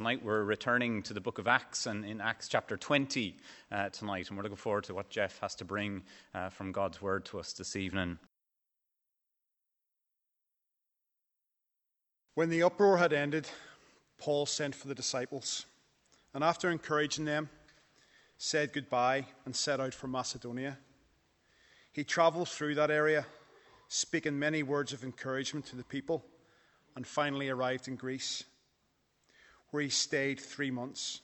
tonight we're returning to the book of Acts and in Acts chapter 20 uh, tonight, and we're looking forward to what Jeff has to bring uh, from God's word to us this evening. When the uproar had ended, Paul sent for the disciples, and after encouraging them, said goodbye and set out for Macedonia. He traveled through that area, speaking many words of encouragement to the people, and finally arrived in Greece where he stayed three months.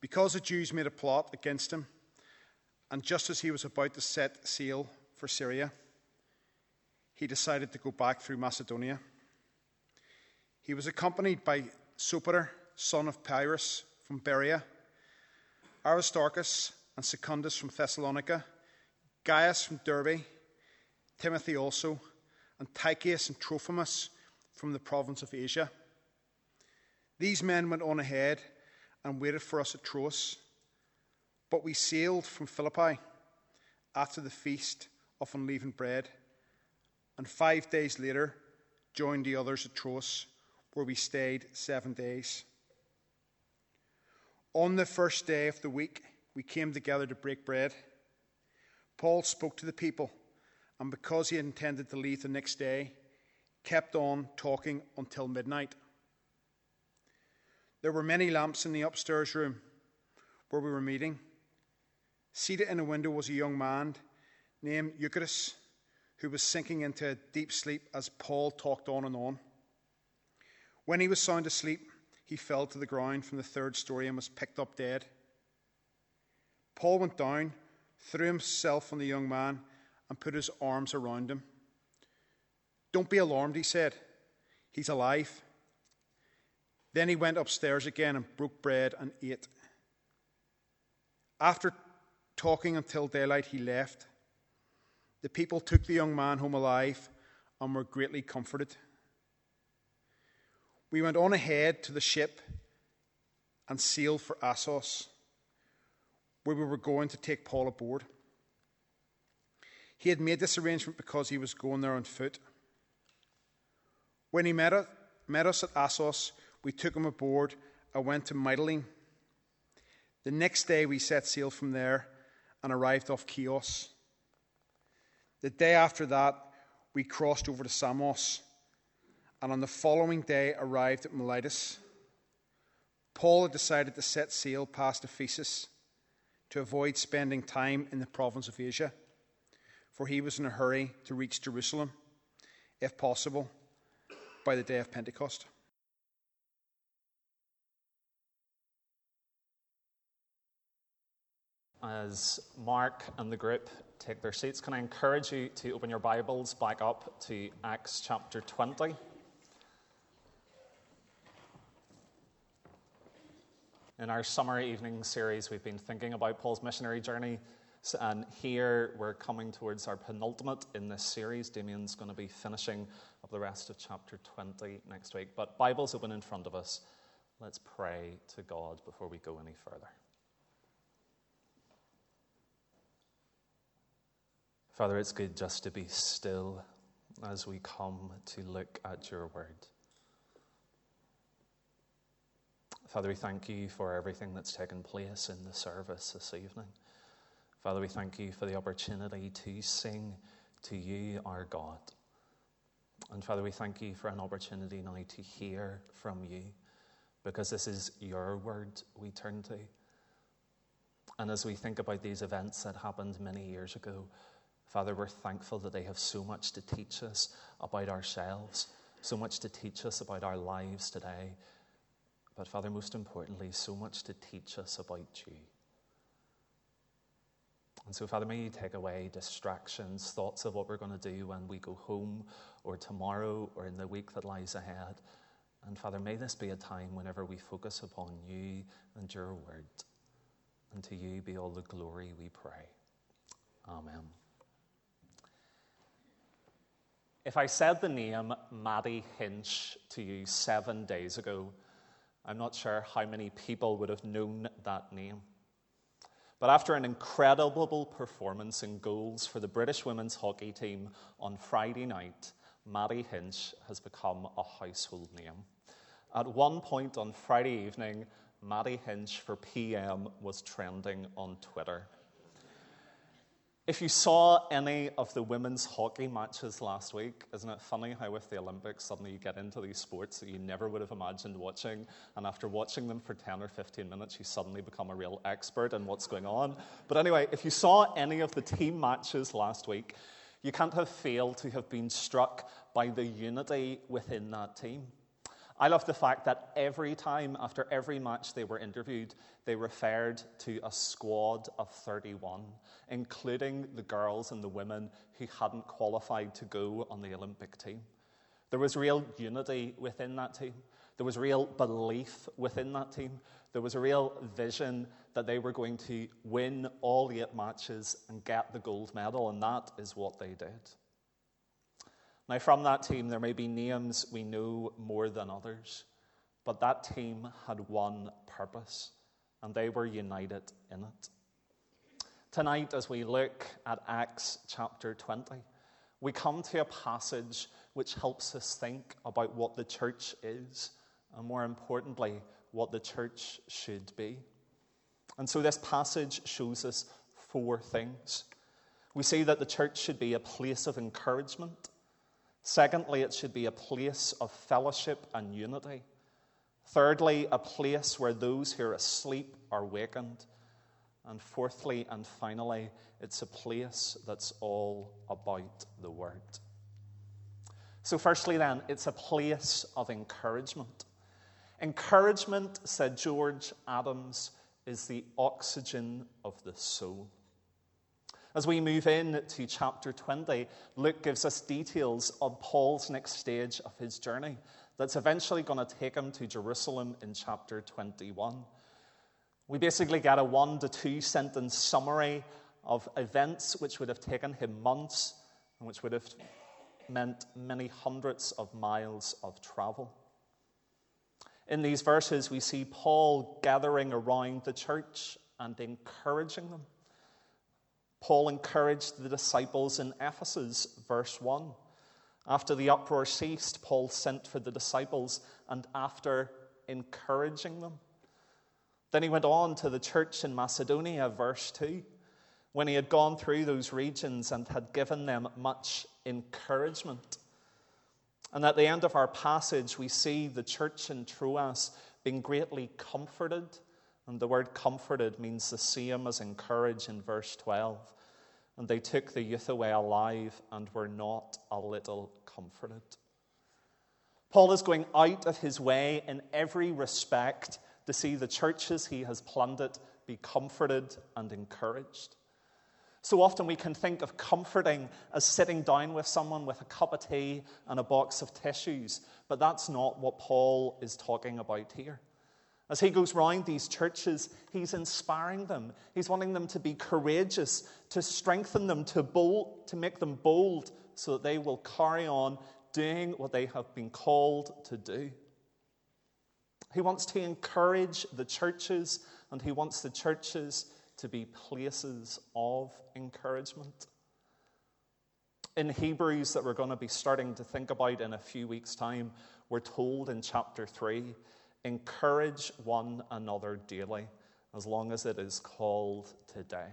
Because the Jews made a plot against him, and just as he was about to set sail for Syria, he decided to go back through Macedonia. He was accompanied by Sopater, son of Pyrrhus from Berea, Aristarchus and Secundus from Thessalonica, Gaius from Derbe, Timothy also, and Tychicus and Trophimus from the province of Asia. These men went on ahead and waited for us at Troas, but we sailed from Philippi after the feast of unleavened bread, and five days later joined the others at Troas, where we stayed seven days. On the first day of the week, we came together to break bread. Paul spoke to the people, and because he intended to leave the next day, kept on talking until midnight. There were many lamps in the upstairs room where we were meeting. Seated in a window was a young man named Eutychus who was sinking into a deep sleep as Paul talked on and on. When he was sound asleep, he fell to the ground from the third story and was picked up dead. Paul went down, threw himself on the young man, and put his arms around him. Don't be alarmed, he said. He's alive. Then he went upstairs again and broke bread and ate. After talking until daylight, he left. The people took the young man home alive and were greatly comforted. We went on ahead to the ship and sailed for Assos, where we were going to take Paul aboard. He had made this arrangement because he was going there on foot. When he met us, at Assos, we took him aboard and went to Mytilene. The next day, we set sail from there and arrived off Chios. The day after that, we crossed over to Samos, and on the following day arrived at Miletus. Paul had decided to set sail past Ephesus to avoid spending time in the province of Asia, for he was in a hurry to reach Jerusalem, if possible, by the day of Pentecost. As Mark and the group take their seats, can I encourage you to open your Bibles back up to Acts chapter 20? In our summer evening series, we've been thinking about Paul's missionary journey, and here we're coming towards our penultimate in this series. Damien's going to be finishing up the rest of chapter 20 next week. But Bible's open in front of us. Let's pray to God before we go any further. Father, it's good just to be still as we come to look at your word. Father, we thank you for everything that's taken place in the service this evening. Father, we thank you for the opportunity to sing to you, our God. And Father, we thank you for an opportunity now to hear from you because this is your word we turn to. And as we think about these events that happened many years ago, Father, we're thankful that they have so much to teach us about ourselves, so much to teach us about our lives today. But, Father, most importantly, so much to teach us about you. And so, Father, may you take away distractions, thoughts of what we're going to do when we go home or tomorrow or in the week that lies ahead. And, Father, may this be a time whenever we focus upon you and your word. And to you be all the glory, we pray. Amen. If I said the name Maddie Hinch to you seven days ago, I'm not sure how many people would have known that name. But after an incredible performance in goals for the British women's hockey team on Friday night, Maddie Hinch has become a household name. At one point on Friday evening, Maddie Hinch for PM was trending on Twitter. If you saw any of the women's hockey matches last week, isn't it funny how with the Olympics suddenly you get into these sports that you never would have imagined watching, and after watching them for 10 or 15 minutes, you suddenly become a real expert in what's going on? But anyway, if you saw any of the team matches last week, you can't have failed to have been struck by the unity within that team. I love the fact that every time after every match they were interviewed, they referred to a squad of 31, including the girls and the women who hadn't qualified to go on the Olympic team. There was real unity within that team. There was real belief within that team. There was a real vision that they were going to win all eight matches and get the gold medal, and that is what they did. Now, from that team, there may be names we know more than others, but that team had one purpose, and they were united in it. Tonight, as we look at Acts chapter 20, we come to a passage which helps us think about what the church is, and more importantly, what the church should be. And so, this passage shows us four things. We see that the church should be a place of encouragement Secondly, it should be a place of fellowship and unity. Thirdly, a place where those who are asleep are wakened. And fourthly and finally, it's a place that's all about the Word. So, firstly, then, it's a place of encouragement. Encouragement, said George Adams, is the oxygen of the soul. As we move in to chapter 20, Luke gives us details of Paul's next stage of his journey that's eventually going to take him to Jerusalem in chapter 21. We basically get a one to two sentence summary of events which would have taken him months and which would have meant many hundreds of miles of travel. In these verses, we see Paul gathering around the church and encouraging them. Paul encouraged the disciples in Ephesus, verse 1. After the uproar ceased, Paul sent for the disciples, and after encouraging them, then he went on to the church in Macedonia, verse 2. When he had gone through those regions and had given them much encouragement. And at the end of our passage, we see the church in Troas being greatly comforted and the word comforted means the same as encourage in verse 12. And they took the youth away alive and were not a little comforted. Paul is going out of his way in every respect to see the churches he has planted be comforted and encouraged. So often we can think of comforting as sitting down with someone with a cup of tea and a box of tissues, but that's not what Paul is talking about here. As he goes round these churches, he's inspiring them. He's wanting them to be courageous, to strengthen them, to, bold, to make them bold, so that they will carry on doing what they have been called to do. He wants to encourage the churches, and he wants the churches to be places of encouragement. In Hebrews, that we're going to be starting to think about in a few weeks' time, we're told in chapter 3 Encourage one another daily, as long as it is called today.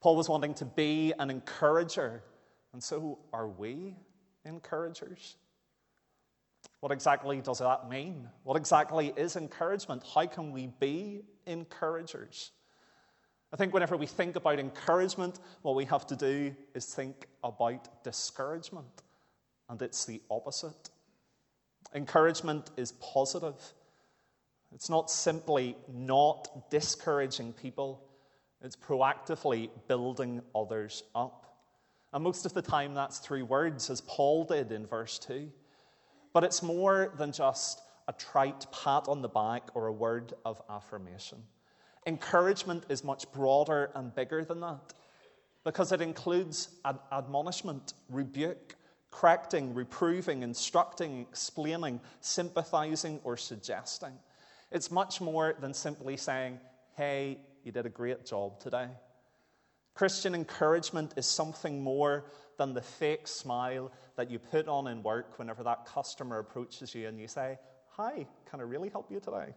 Paul was wanting to be an encourager, and so are we encouragers? What exactly does that mean? What exactly is encouragement? How can we be encouragers? I think whenever we think about encouragement, what we have to do is think about discouragement, and it's the opposite. Encouragement is positive. It's not simply not discouraging people, it's proactively building others up. And most of the time, that's through words, as Paul did in verse 2. But it's more than just a trite pat on the back or a word of affirmation. Encouragement is much broader and bigger than that because it includes ad- admonishment, rebuke, correcting, reproving, instructing, explaining, sympathizing, or suggesting. It's much more than simply saying, hey, you did a great job today. Christian encouragement is something more than the fake smile that you put on in work whenever that customer approaches you and you say, Hi, can I really help you today?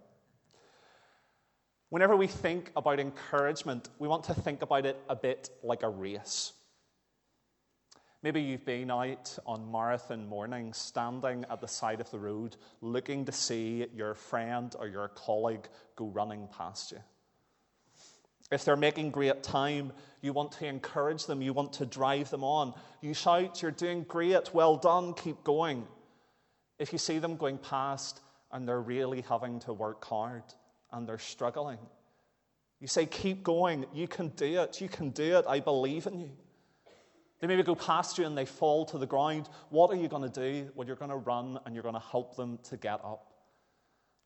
Whenever we think about encouragement, we want to think about it a bit like a race. Maybe you've been out on marathon morning, standing at the side of the road, looking to see your friend or your colleague go running past you. If they're making great time, you want to encourage them, you want to drive them on. You shout, You're doing great, well done, keep going. If you see them going past and they're really having to work hard and they're struggling, you say, Keep going, you can do it, you can do it, I believe in you. They maybe go past you and they fall to the ground. What are you going to do? Well, you're going to run and you're going to help them to get up.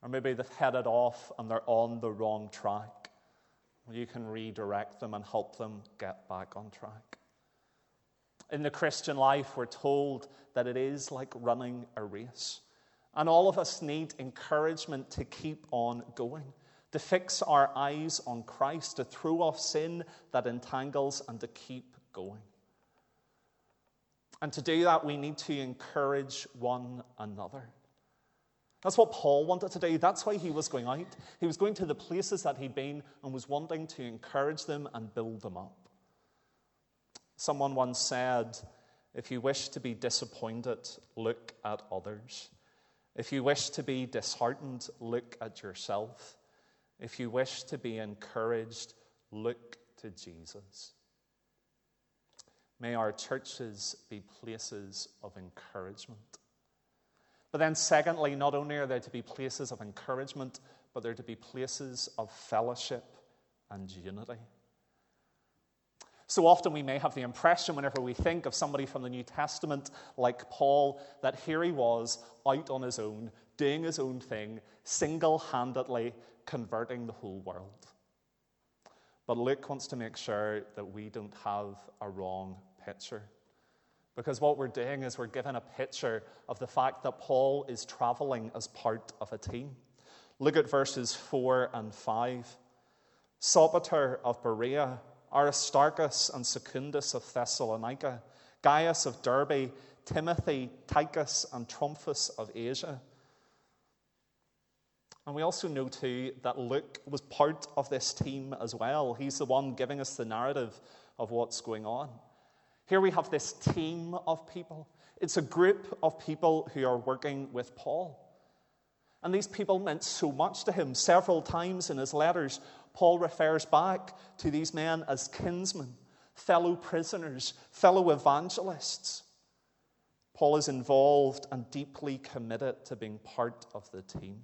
Or maybe they've headed off and they're on the wrong track. Well, you can redirect them and help them get back on track. In the Christian life, we're told that it is like running a race. And all of us need encouragement to keep on going, to fix our eyes on Christ, to throw off sin that entangles, and to keep going. And to do that, we need to encourage one another. That's what Paul wanted to do. That's why he was going out. He was going to the places that he'd been and was wanting to encourage them and build them up. Someone once said, If you wish to be disappointed, look at others. If you wish to be disheartened, look at yourself. If you wish to be encouraged, look to Jesus. May our churches be places of encouragement. But then, secondly, not only are they to be places of encouragement, but they're to be places of fellowship and unity. So often we may have the impression, whenever we think of somebody from the New Testament like Paul, that here he was out on his own, doing his own thing, single handedly converting the whole world. But Luke wants to make sure that we don't have a wrong picture. Because what we're doing is we're given a picture of the fact that Paul is traveling as part of a team. Look at verses 4 and 5. Sopater of Berea, Aristarchus and Secundus of Thessalonica, Gaius of Derbe, Timothy, Tychus, and Trophimus of Asia. And we also know too that Luke was part of this team as well. He's the one giving us the narrative of what's going on. Here we have this team of people. It's a group of people who are working with Paul. And these people meant so much to him. Several times in his letters, Paul refers back to these men as kinsmen, fellow prisoners, fellow evangelists. Paul is involved and deeply committed to being part of the team.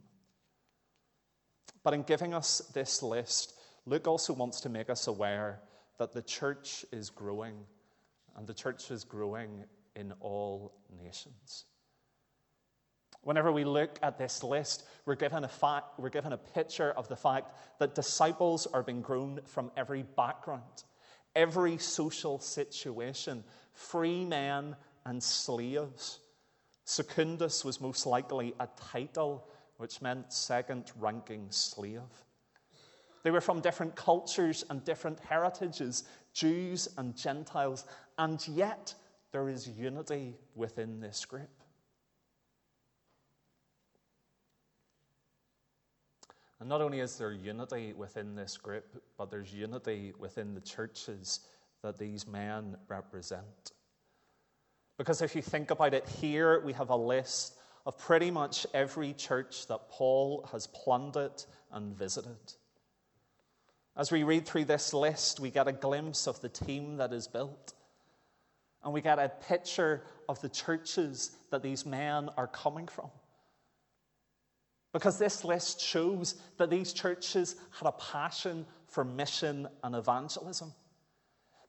But in giving us this list, Luke also wants to make us aware that the church is growing and the church is growing in all nations. Whenever we look at this list, we're given, a fact, we're given a picture of the fact that disciples are being grown from every background, every social situation, free men and slaves. Secundus was most likely a title, which meant second ranking slave. They were from different cultures and different heritages, Jews and Gentiles, and yet there is unity within this group. And not only is there unity within this group, but there's unity within the churches that these men represent. Because if you think about it, here we have a list of pretty much every church that Paul has plundered and visited. As we read through this list, we get a glimpse of the team that is built. And we get a picture of the churches that these men are coming from. Because this list shows that these churches had a passion for mission and evangelism.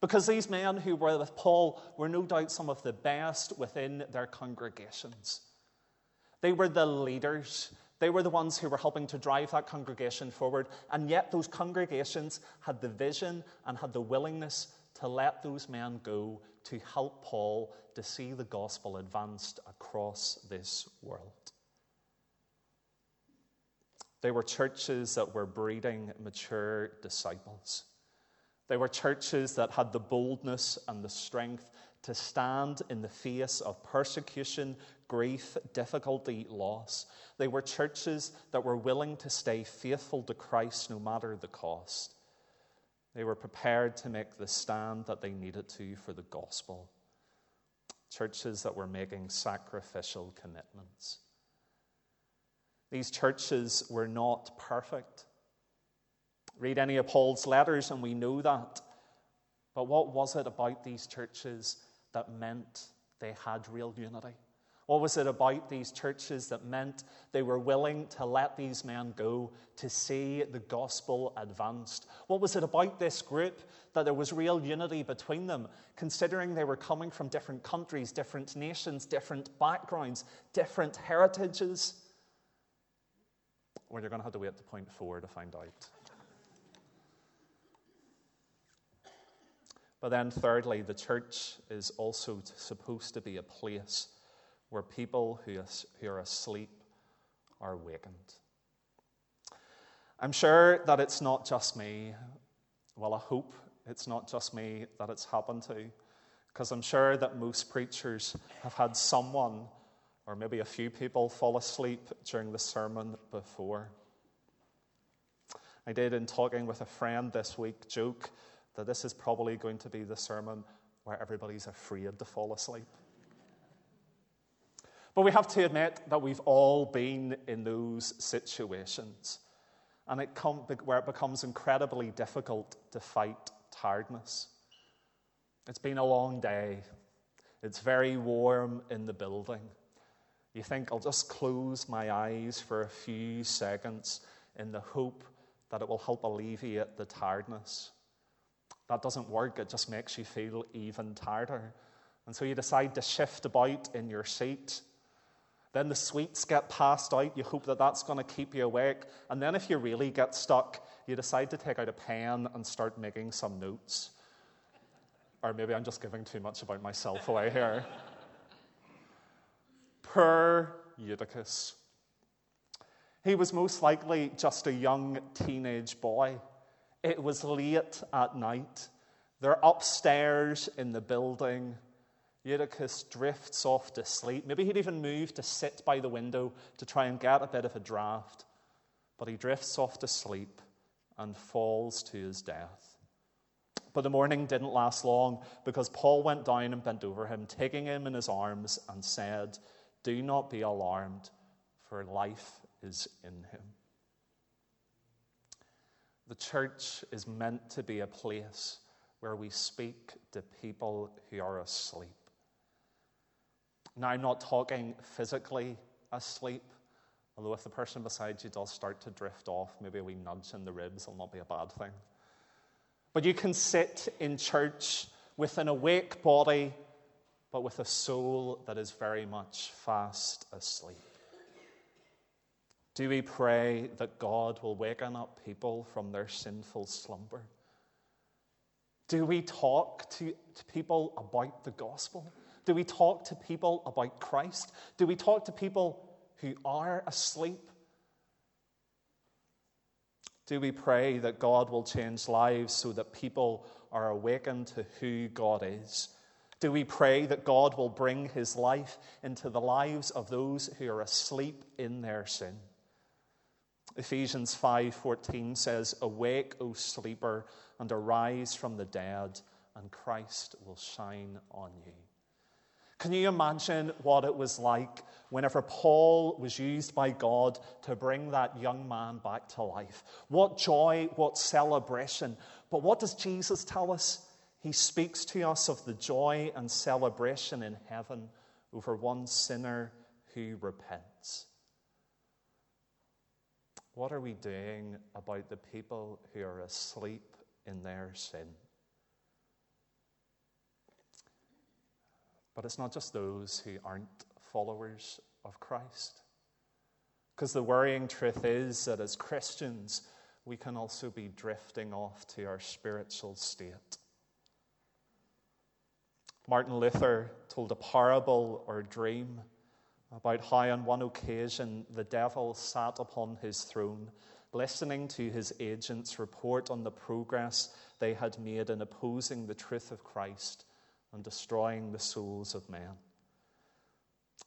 Because these men who were with Paul were no doubt some of the best within their congregations. They were the leaders, they were the ones who were helping to drive that congregation forward. And yet, those congregations had the vision and had the willingness to let those men go to help Paul to see the gospel advanced across this world. They were churches that were breeding mature disciples. They were churches that had the boldness and the strength to stand in the face of persecution, grief, difficulty, loss. They were churches that were willing to stay faithful to Christ no matter the cost. They were prepared to make the stand that they needed to for the gospel. Churches that were making sacrificial commitments. These churches were not perfect. Read any of Paul's letters, and we know that. But what was it about these churches that meant they had real unity? What was it about these churches that meant they were willing to let these men go to see the gospel advanced? What was it about this group that there was real unity between them, considering they were coming from different countries, different nations, different backgrounds, different heritages? Well, you're going to have to wait to point four to find out. But then, thirdly, the church is also supposed to be a place where people who, are asleep are awakened. I'm sure that it's not just me. Well, I hope it's not just me that it's happened to, because I'm sure that most preachers have had someone or maybe a few people fall asleep during the sermon before. I did, in talking with a friend this week, joke that this is probably going to be the sermon where everybody's afraid to fall asleep. But we have to admit that we've all been in those situations, and it come, where it becomes incredibly difficult to fight tiredness. It's been a long day, it's very warm in the building. You think, I'll just close my eyes for a few seconds in the hope that it will help alleviate the tiredness. That doesn't work, it just makes you feel even tireder. And so you decide to shift about in your seat. Then the sweets get passed out. You hope that that's going to keep you awake. And then, if you really get stuck, you decide to take out a pen and start making some notes. Or maybe I'm just giving too much about myself away here. Poor Eutychus. He was most likely just a young teenage boy. It was late at night. They're upstairs in the building. Eutychus drifts off to sleep. Maybe he'd even move to sit by the window to try and get a bit of a draft. But he drifts off to sleep and falls to his death. But the mourning didn't last long because Paul went down and bent over him, taking him in his arms, and said, Do not be alarmed, for life is in him. The church is meant to be a place where we speak to people who are asleep. Now, I'm not talking physically asleep, although if the person beside you does start to drift off, maybe a wee nudge in the ribs will not be a bad thing. But you can sit in church with an awake body, but with a soul that is very much fast asleep. Do we pray that God will waken up people from their sinful slumber? Do we talk to, to, people about the gospel? Do we talk to people about Christ? Do we talk to people who are asleep? Do we pray that God will change lives so that people are awakened to who God is? Do we pray that God will bring his life into the lives of those who are asleep in their sin? Ephesians 5:14 says, "Awake, O sleeper, and arise from the dead, and Christ will shine on you." Can you imagine what it was like whenever Paul was used by God to bring that young man back to life? What joy, what celebration. But what does Jesus tell us? He speaks to us of the joy and celebration in heaven over one sinner who repents. What are we doing about the people who are asleep in their sin? But it's not just those who aren't followers of Christ. Because the worrying truth is that as Christians, we can also be drifting off to our spiritual state. Martin Luther told a parable or dream about how on one occasion the devil sat upon his throne, listening to his agents report on the progress they had made in opposing the truth of Christ and destroying the souls of men.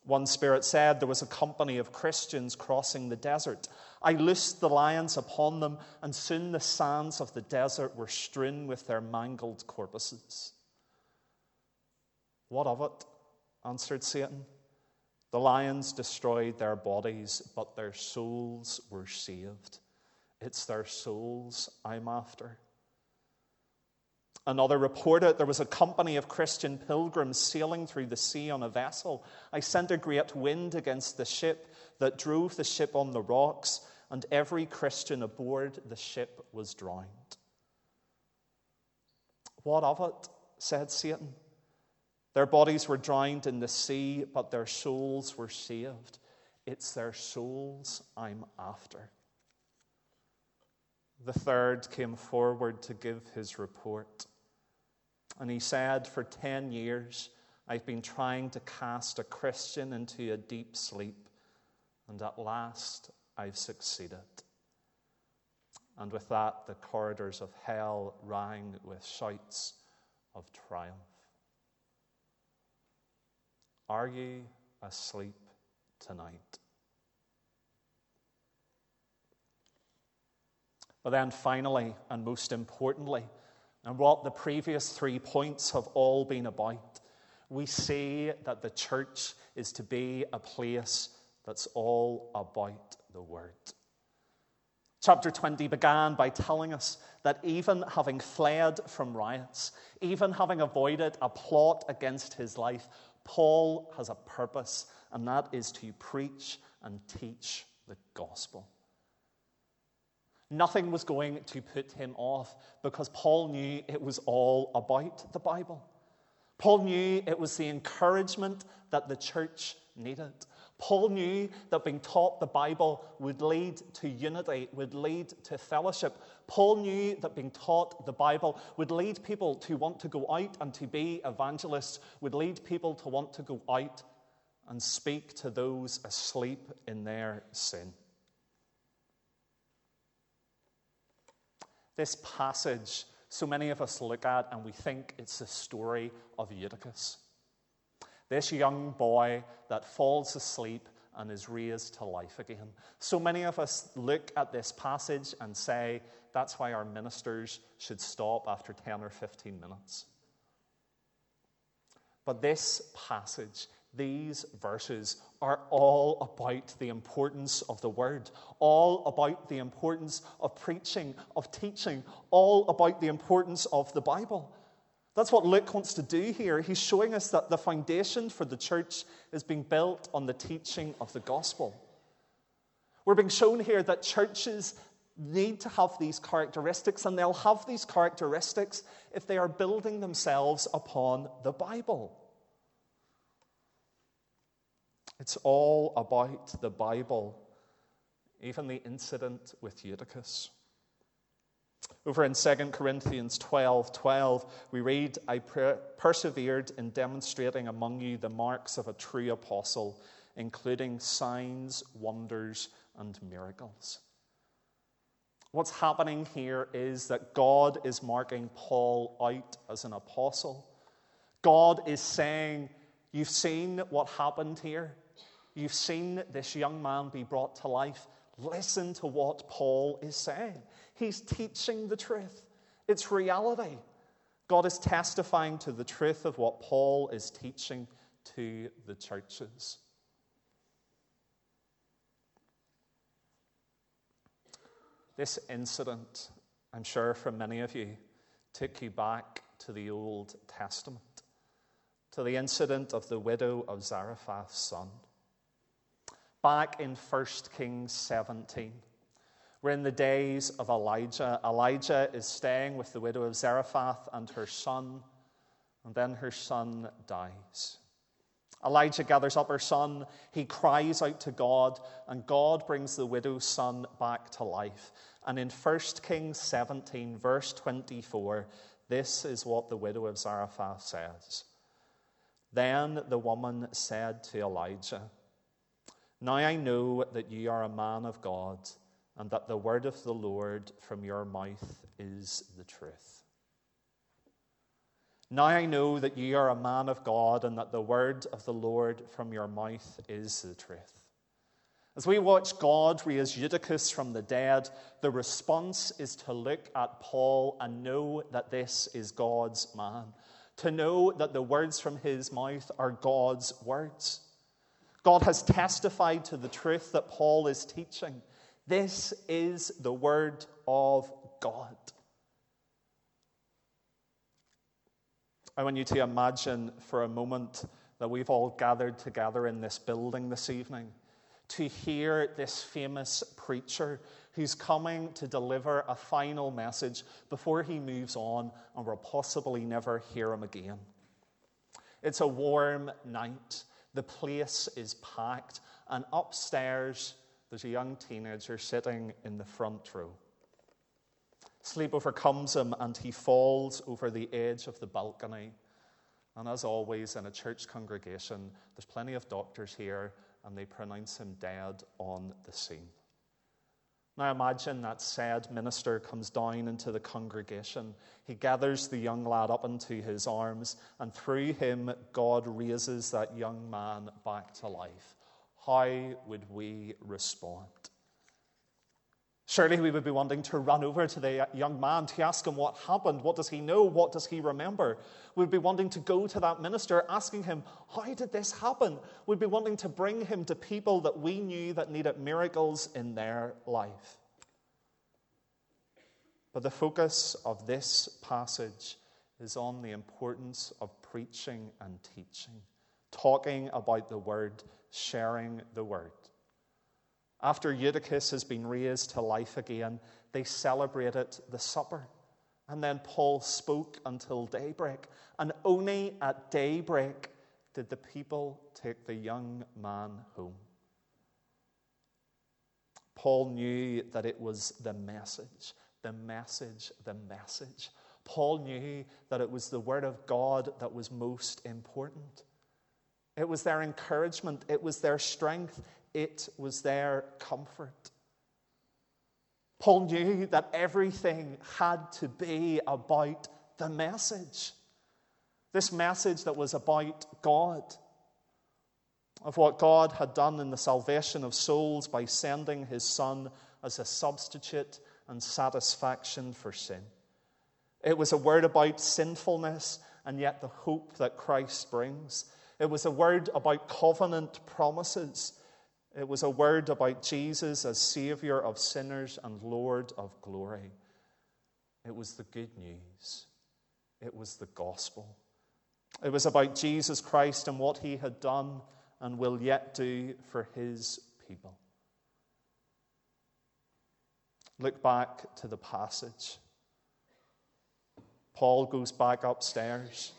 One spirit said there was a company of Christians crossing the desert. I loosed the lions upon them, and soon the sands of the desert were strewn with their mangled corpses. What of it? answered Satan. The lions destroyed their bodies, but their souls were saved. It's their souls I'm after. Another reported there was a company of Christian pilgrims sailing through the sea on a vessel. I sent a great wind against the ship that drove the ship on the rocks, and every Christian aboard the ship was drowned. What of it? said Satan. Their bodies were drowned in the sea, but their souls were saved. It's their souls I'm after. The third came forward to give his report. And he said, For 10 years, I've been trying to cast a Christian into a deep sleep, and at last I've succeeded. And with that, the corridors of hell rang with shouts of triumph. Are you asleep tonight? But then, finally, and most importantly, and what the previous three points have all been about. We see that the church is to be a place that's all about the Word. Chapter 20 began by telling us that even having fled from riots, even having avoided a plot against his life, Paul has a purpose, and that is to preach and teach the gospel. Nothing was going to put him off because Paul knew it was all about the Bible. Paul knew it was the encouragement that the church needed. Paul knew that being taught the Bible would lead to unity, would lead to fellowship. Paul knew that being taught the Bible would lead people to want to go out and to be evangelists, would lead people to want to go out and speak to those asleep in their sin. This passage, so many of us look at and we think it's the story of Eutychus. This young boy that falls asleep and is raised to life again. So many of us look at this passage and say, that's why our ministers should stop after 10 or 15 minutes. But this passage these verses are all about the importance of the word, all about the importance of preaching, of teaching, all about the importance of the Bible. That's what Luke wants to do here. He's showing us that the foundation for the church is being built on the teaching of the gospel. We're being shown here that churches need to have these characteristics, and they'll have these characteristics if they are building themselves upon the Bible. It's all about the Bible, even the incident with Eutychus. Over in 2 Corinthians 12 12, we read, I persevered in demonstrating among you the marks of a true apostle, including signs, wonders, and miracles. What's happening here is that God is marking Paul out as an apostle. God is saying, You've seen what happened here. You've seen this young man be brought to life. Listen to what Paul is saying. He's teaching the truth, it's reality. God is testifying to the truth of what Paul is teaching to the churches. This incident, I'm sure for many of you, took you back to the Old Testament, to the incident of the widow of Zarephath's son back in 1 Kings 17. We're in the days of Elijah. Elijah is staying with the widow of Zarephath and her son, and then her son dies. Elijah gathers up her son. He cries out to God, and God brings the widow's son back to life. And in 1 Kings 17, verse 24, this is what the widow of Zarephath says. Then the woman said to Elijah, now I know that you are a man of God, and that the word of the Lord from your mouth is the truth. Now I know that ye are a man of God, and that the word of the Lord from your mouth is the truth. As we watch God raise Eutychus from the dead, the response is to look at Paul and know that this is God's man, to know that the words from his mouth are God's words. God has testified to the truth that Paul is teaching. This is the word of God. I want you to imagine for a moment that we've all gathered together in this building this evening to hear this famous preacher who's coming to deliver a final message before he moves on and we'll possibly never hear him again. It's a warm night. The place is packed, and upstairs, there's a young teenager sitting in the front row. Sleep overcomes him, and he falls over the edge of the balcony. And as always, in a church congregation, there's plenty of doctors here, and they pronounce him dead on the scene. Now imagine that sad minister comes down into the congregation. He gathers the young lad up into his arms, and through him, God raises that young man back to life. How would we respond? Surely we would be wanting to run over to the young man to ask him what happened. What does he know? What does he remember? We'd be wanting to go to that minister asking him, How did this happen? We'd be wanting to bring him to people that we knew that needed miracles in their life. But the focus of this passage is on the importance of preaching and teaching, talking about the word, sharing the word. After Eutychus has been raised to life again, they celebrated the supper. And then Paul spoke until daybreak. And only at daybreak did the people take the young man home. Paul knew that it was the message, the message, the message. Paul knew that it was the word of God that was most important. It was their encouragement, it was their strength, it was their comfort. Paul knew that everything had to be about the message. This message that was about God, of what God had done in the salvation of souls by sending his Son as a substitute and satisfaction for sin. It was a word about sinfulness and yet the hope that Christ brings. It was a word about covenant promises it was a word about Jesus as Savior of sinners and Lord of glory. It was the good news. It was the gospel. It was about Jesus Christ and what he had done and will yet do for his people. Look back to the passage. Paul goes back upstairs.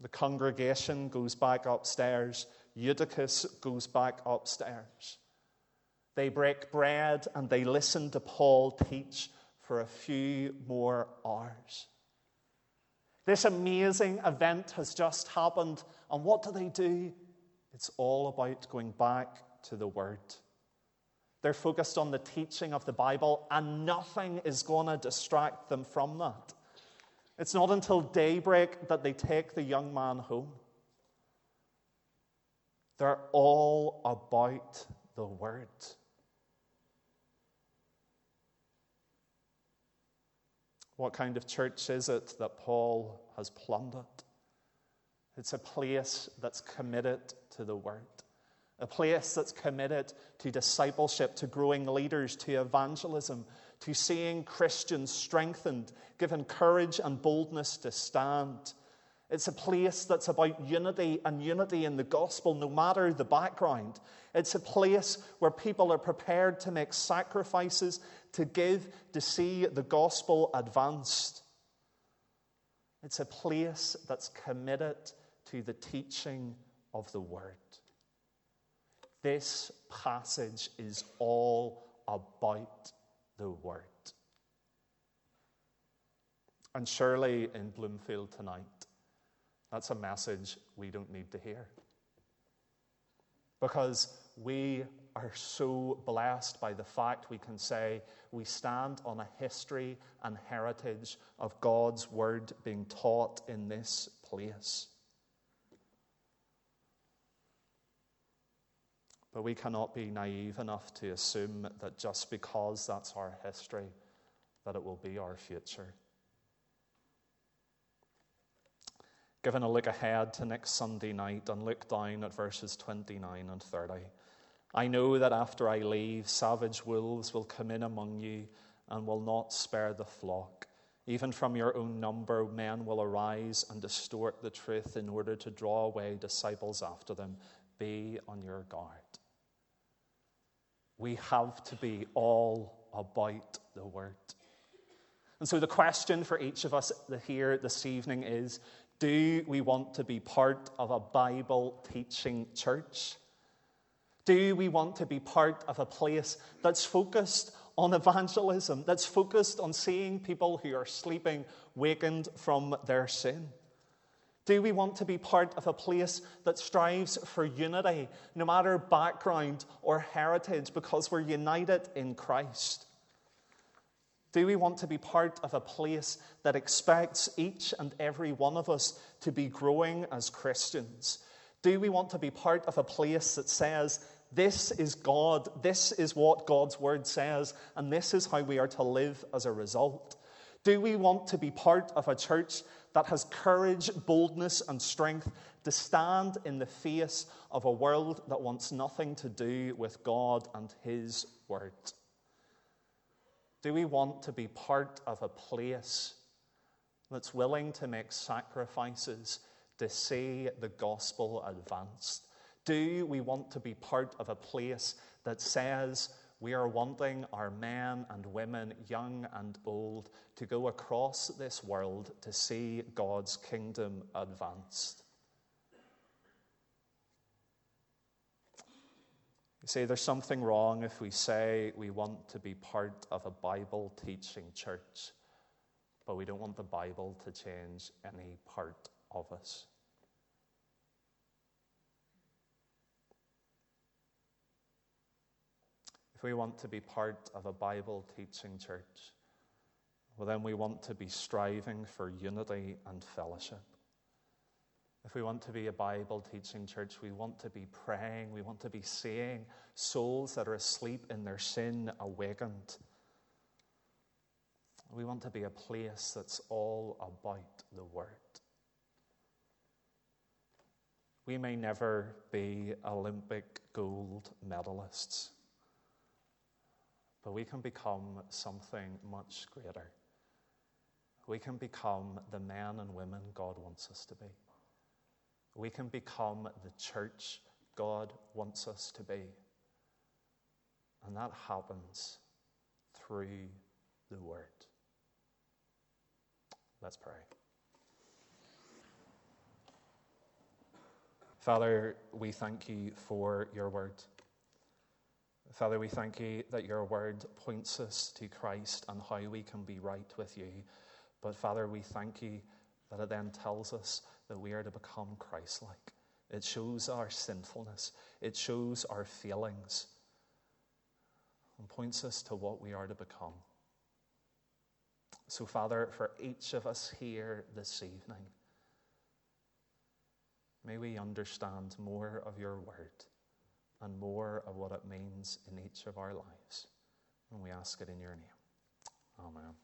The congregation goes back upstairs Eutychus goes back upstairs. They break bread and they listen to Paul teach for a few more hours. This amazing event has just happened, and what do they do? It's all about going back to the Word. They're focused on the teaching of the Bible, and nothing is going to distract them from that. It's not until daybreak that they take the young man home. They're all about the Word. What kind of church is it that Paul has plundered? It's a place that's committed to the Word, a place that's committed to discipleship, to growing leaders, to evangelism, to seeing Christians strengthened, given courage and boldness to stand it's a place that's about unity and unity in the gospel, no matter the background. It's a place where people are prepared to make sacrifices, to give, to see the gospel advanced. It's a place that's committed to the teaching of the word. This passage is all about the word. And surely in Bloomfield tonight, that's a message we don't need to hear. Because we are so blessed by the fact we can say we stand on a history and heritage of God's Word being taught in this place. But we cannot be naive enough to assume that just because that's our history, that it will be our future. Given a look ahead to next Sunday night and look down at verses 29 and 30, I know that after I leave, savage wolves will come in among you and will not spare the flock. Even from your own number, men will arise and distort the truth in order to draw away disciples after them. Be on your guard. We have to be all about the Word. And so the question for each of us here this evening is do we want to be part of a Bible teaching church? Do we want to be part of a place that's focused on evangelism, that's focused on seeing people who are sleeping wakened from their sin? Do we want to be part of a place that strives for unity, no matter background or heritage, because we're united in Christ? Do we want to be part of a place that expects each and every one of us to be growing as Christians? Do we want to be part of a place that says, this is God, this is what God's word says, and this is how we are to live as a result? Do we want to be part of a church that has courage, boldness, and strength to stand in the face of a world that wants nothing to do with God and His Word? Do we want to be part of a place that's willing to make sacrifices to see the gospel advanced? Do we want to be part of a place that says, we are wanting our men and women, young and old, to go across this world to see God's kingdom advanced. You see, there's something wrong if we say we want to be part of a Bible teaching church, but we don't want the Bible to change any part of us. If we want to be part of a Bible teaching church, well, then we want to be striving for unity and fellowship. If we want to be a Bible teaching church, we want to be praying, we want to be seeing souls that are asleep in their sin awakened. We want to be a place that's all about the Word. We may never be Olympic gold medalists but we can become something much greater. We can become the men and women God wants us to be. We can become the church God wants us to be. And that happens through the Word. Let's pray. Father, we thank you for your Word. Father, we thank you that your word points us to Christ and how we can be right with you. But Father, we thank you that it then tells us that we are to become Christ like. It shows our sinfulness, it shows our feelings, and points us to what we are to become. So, Father, for each of us here this evening, may we understand more of your word and more of what it means in each of our lives. And we ask it in your name. Amen.